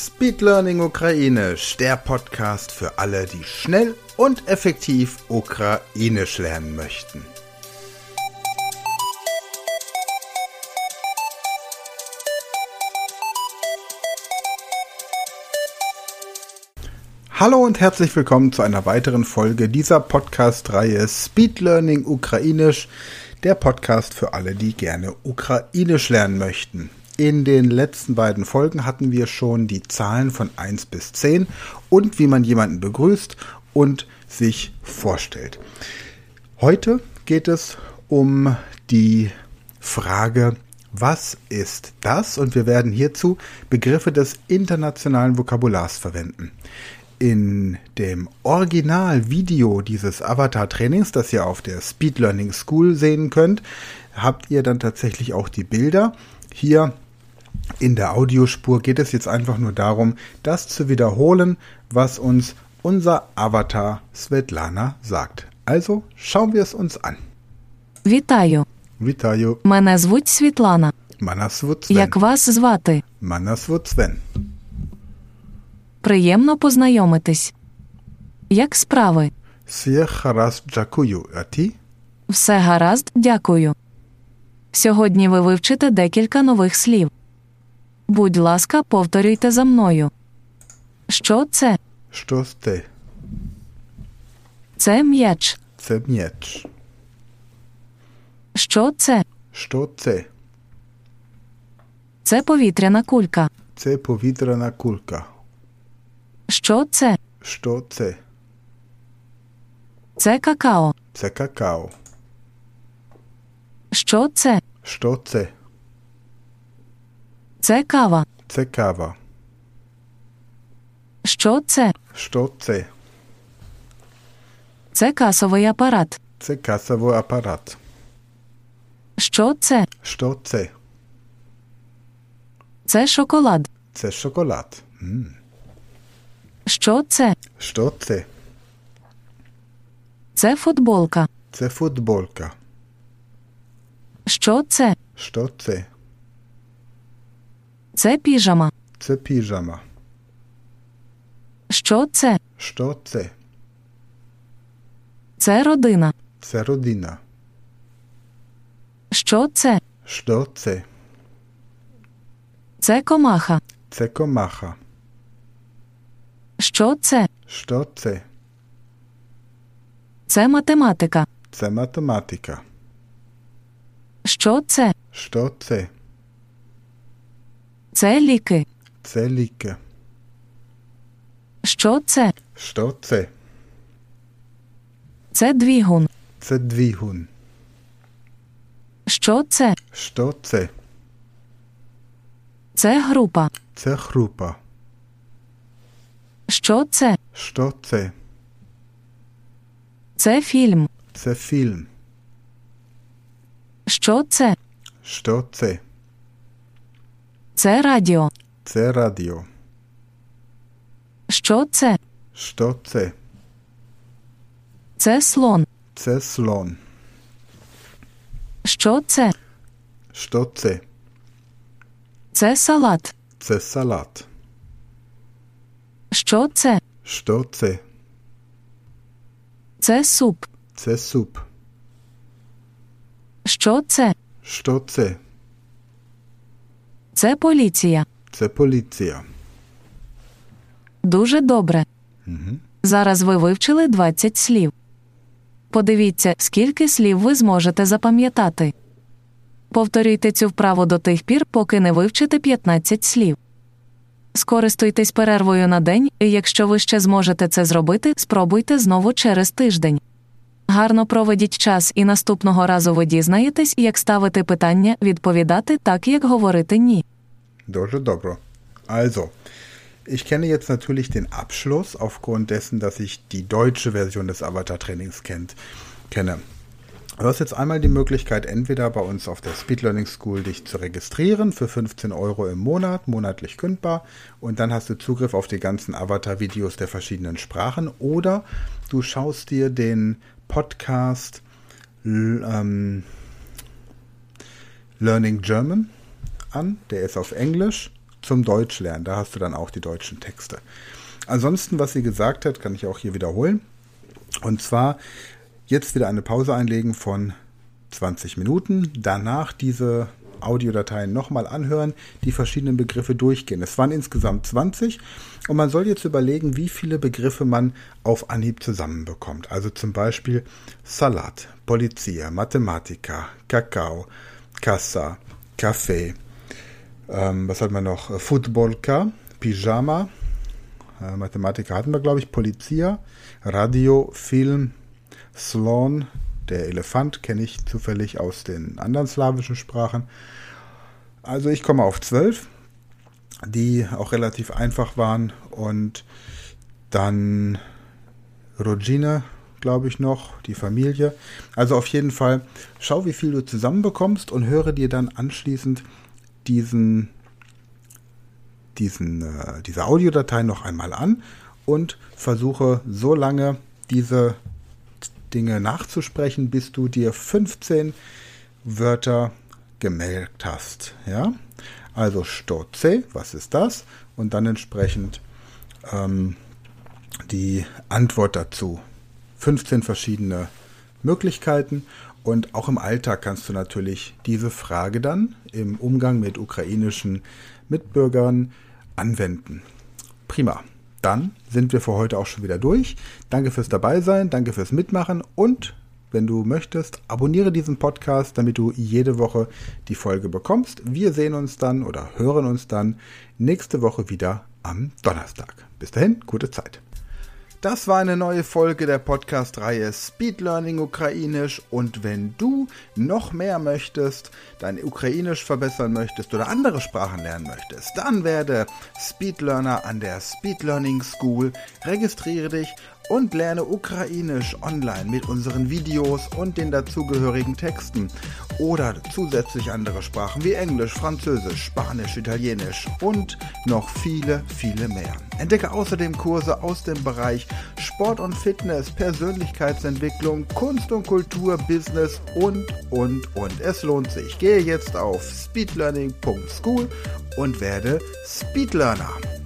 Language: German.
Speed Learning Ukrainisch, der Podcast für alle, die schnell und effektiv Ukrainisch lernen möchten. Hallo und herzlich willkommen zu einer weiteren Folge dieser Podcast-Reihe Speed Learning Ukrainisch, der Podcast für alle, die gerne Ukrainisch lernen möchten. In den letzten beiden Folgen hatten wir schon die Zahlen von 1 bis 10 und wie man jemanden begrüßt und sich vorstellt. Heute geht es um die Frage, was ist das? Und wir werden hierzu Begriffe des internationalen Vokabulars verwenden. In dem Originalvideo dieses Avatar-Trainings, das ihr auf der Speed Learning School sehen könnt, habt ihr dann tatsächlich auch die Bilder. Hier in der Audiospur geht es jetzt einfach nur darum, das zu wiederholen, was uns unser Avatar Svetlana sagt. Also schauen wir es uns an. Вітаю. Вітаю. Мене звуть Світлана. Мене звуть Свен. Як вас звати? Мене звуть Свен. Приємно познайомитись. Як справи? Все гаразд, дякую. А ти? Все гаразд, дякую. Сьогодні ви вивчите декілька нових слів. Будь ласка, повторюйте за мною. Що це? Що ти? Це м'яч. Це м'яч. Що це? Що це? Це повітряна кулька. Це повітряна кулька. Що це? Що це? Це какао. Це какао. Що це? Що це? Це кава. Це кава. Що це? Що це? Це касовий апарат. Це касовий апарат. Що це? Що це? Це шоколад. Це шоколад. М. Що це? Що це? Це футболка. Це футболка. Що це? Що це? Це піжама. Це піжама. Що це? Що це? Це родина. Це родина. Що це? Що це? Це комаха. Це комаха. Що це? Що це? Це математика. Це математика. Що це? Що це? Це ліки. Це ліки. Що це? Що це? Це двігун. Це двигун. Що це? Що це? Це група. Це група. Що це? Що це? Це фільм. Це фільм. Що це? Що це? Це радіо. Це радіо. Що це? Що це? Це слон. Це слон. Що це? Що це? Це салат. Це салат. Що це? Що це? Це суп. Це суп. Що це? Що це? Це поліція. Це поліція. Дуже добре. Угу. Зараз ви вивчили 20 слів. Подивіться, скільки слів ви зможете запам'ятати. Повторюйте цю вправу до тих пір, поки не вивчите 15 слів. Скористуйтесь перервою на день, і якщо ви ще зможете це зробити, спробуйте знову через тиждень. Гарно проведіть час і наступного разу ви дізнаєтесь, як ставити питання, відповідати так, як говорити ні. Дуже добре. Also, ich kenne jetzt natürlich den Abschluss aufgrund dessen, dass ich die deutsche Version des Avatar-Trainings kenne. Du hast jetzt einmal die Möglichkeit, entweder bei uns auf der Speed Learning School dich zu registrieren für 15 Euro im Monat, monatlich kündbar, und dann hast du Zugriff auf die ganzen Avatar-Videos der verschiedenen Sprachen, oder du schaust dir den Podcast ähm, Learning German an, der ist auf Englisch zum Deutschlernen. Da hast du dann auch die deutschen Texte. Ansonsten, was sie gesagt hat, kann ich auch hier wiederholen. Und zwar jetzt wieder eine Pause einlegen von 20 Minuten. Danach diese Audiodateien nochmal anhören, die verschiedenen Begriffe durchgehen. Es waren insgesamt 20 und man soll jetzt überlegen, wie viele Begriffe man auf Anhieb zusammenbekommt. Also zum Beispiel Salat, Polizia, Mathematica, Kakao, Kassa, Kaffee, ähm, was hat man noch? Footballka, Pyjama, äh, Mathematiker hatten wir, glaube ich, Polizia, Radio, Film, Sloan, der Elefant kenne ich zufällig aus den anderen slawischen Sprachen. Also ich komme auf zwölf, die auch relativ einfach waren. Und dann Rogine, glaube ich noch, die Familie. Also auf jeden Fall schau, wie viel du zusammenbekommst und höre dir dann anschließend diesen, diesen, äh, diese Audiodatei noch einmal an und versuche so lange diese Dinge nachzusprechen, bis du dir 15 Wörter gemerkt hast. Ja? Also Stoze, was ist das? Und dann entsprechend ähm, die Antwort dazu. 15 verschiedene Möglichkeiten und auch im Alltag kannst du natürlich diese Frage dann im Umgang mit ukrainischen Mitbürgern anwenden. Prima dann sind wir für heute auch schon wieder durch. Danke fürs Dabeisein, danke fürs Mitmachen und wenn du möchtest, abonniere diesen Podcast, damit du jede Woche die Folge bekommst. Wir sehen uns dann oder hören uns dann nächste Woche wieder am Donnerstag. Bis dahin, gute Zeit. Das war eine neue Folge der Podcast-Reihe Speed Learning Ukrainisch. Und wenn du noch mehr möchtest, dein Ukrainisch verbessern möchtest oder andere Sprachen lernen möchtest, dann werde Speed Learner an der Speed Learning School, registriere dich und lerne Ukrainisch online mit unseren Videos und den dazugehörigen Texten oder zusätzlich andere Sprachen wie Englisch, Französisch, Spanisch, Italienisch und noch viele, viele mehr. Entdecke außerdem Kurse aus dem Bereich Sport und Fitness, Persönlichkeitsentwicklung, Kunst und Kultur, Business und, und, und. Es lohnt sich. Gehe jetzt auf speedlearning.school und werde Speedlearner.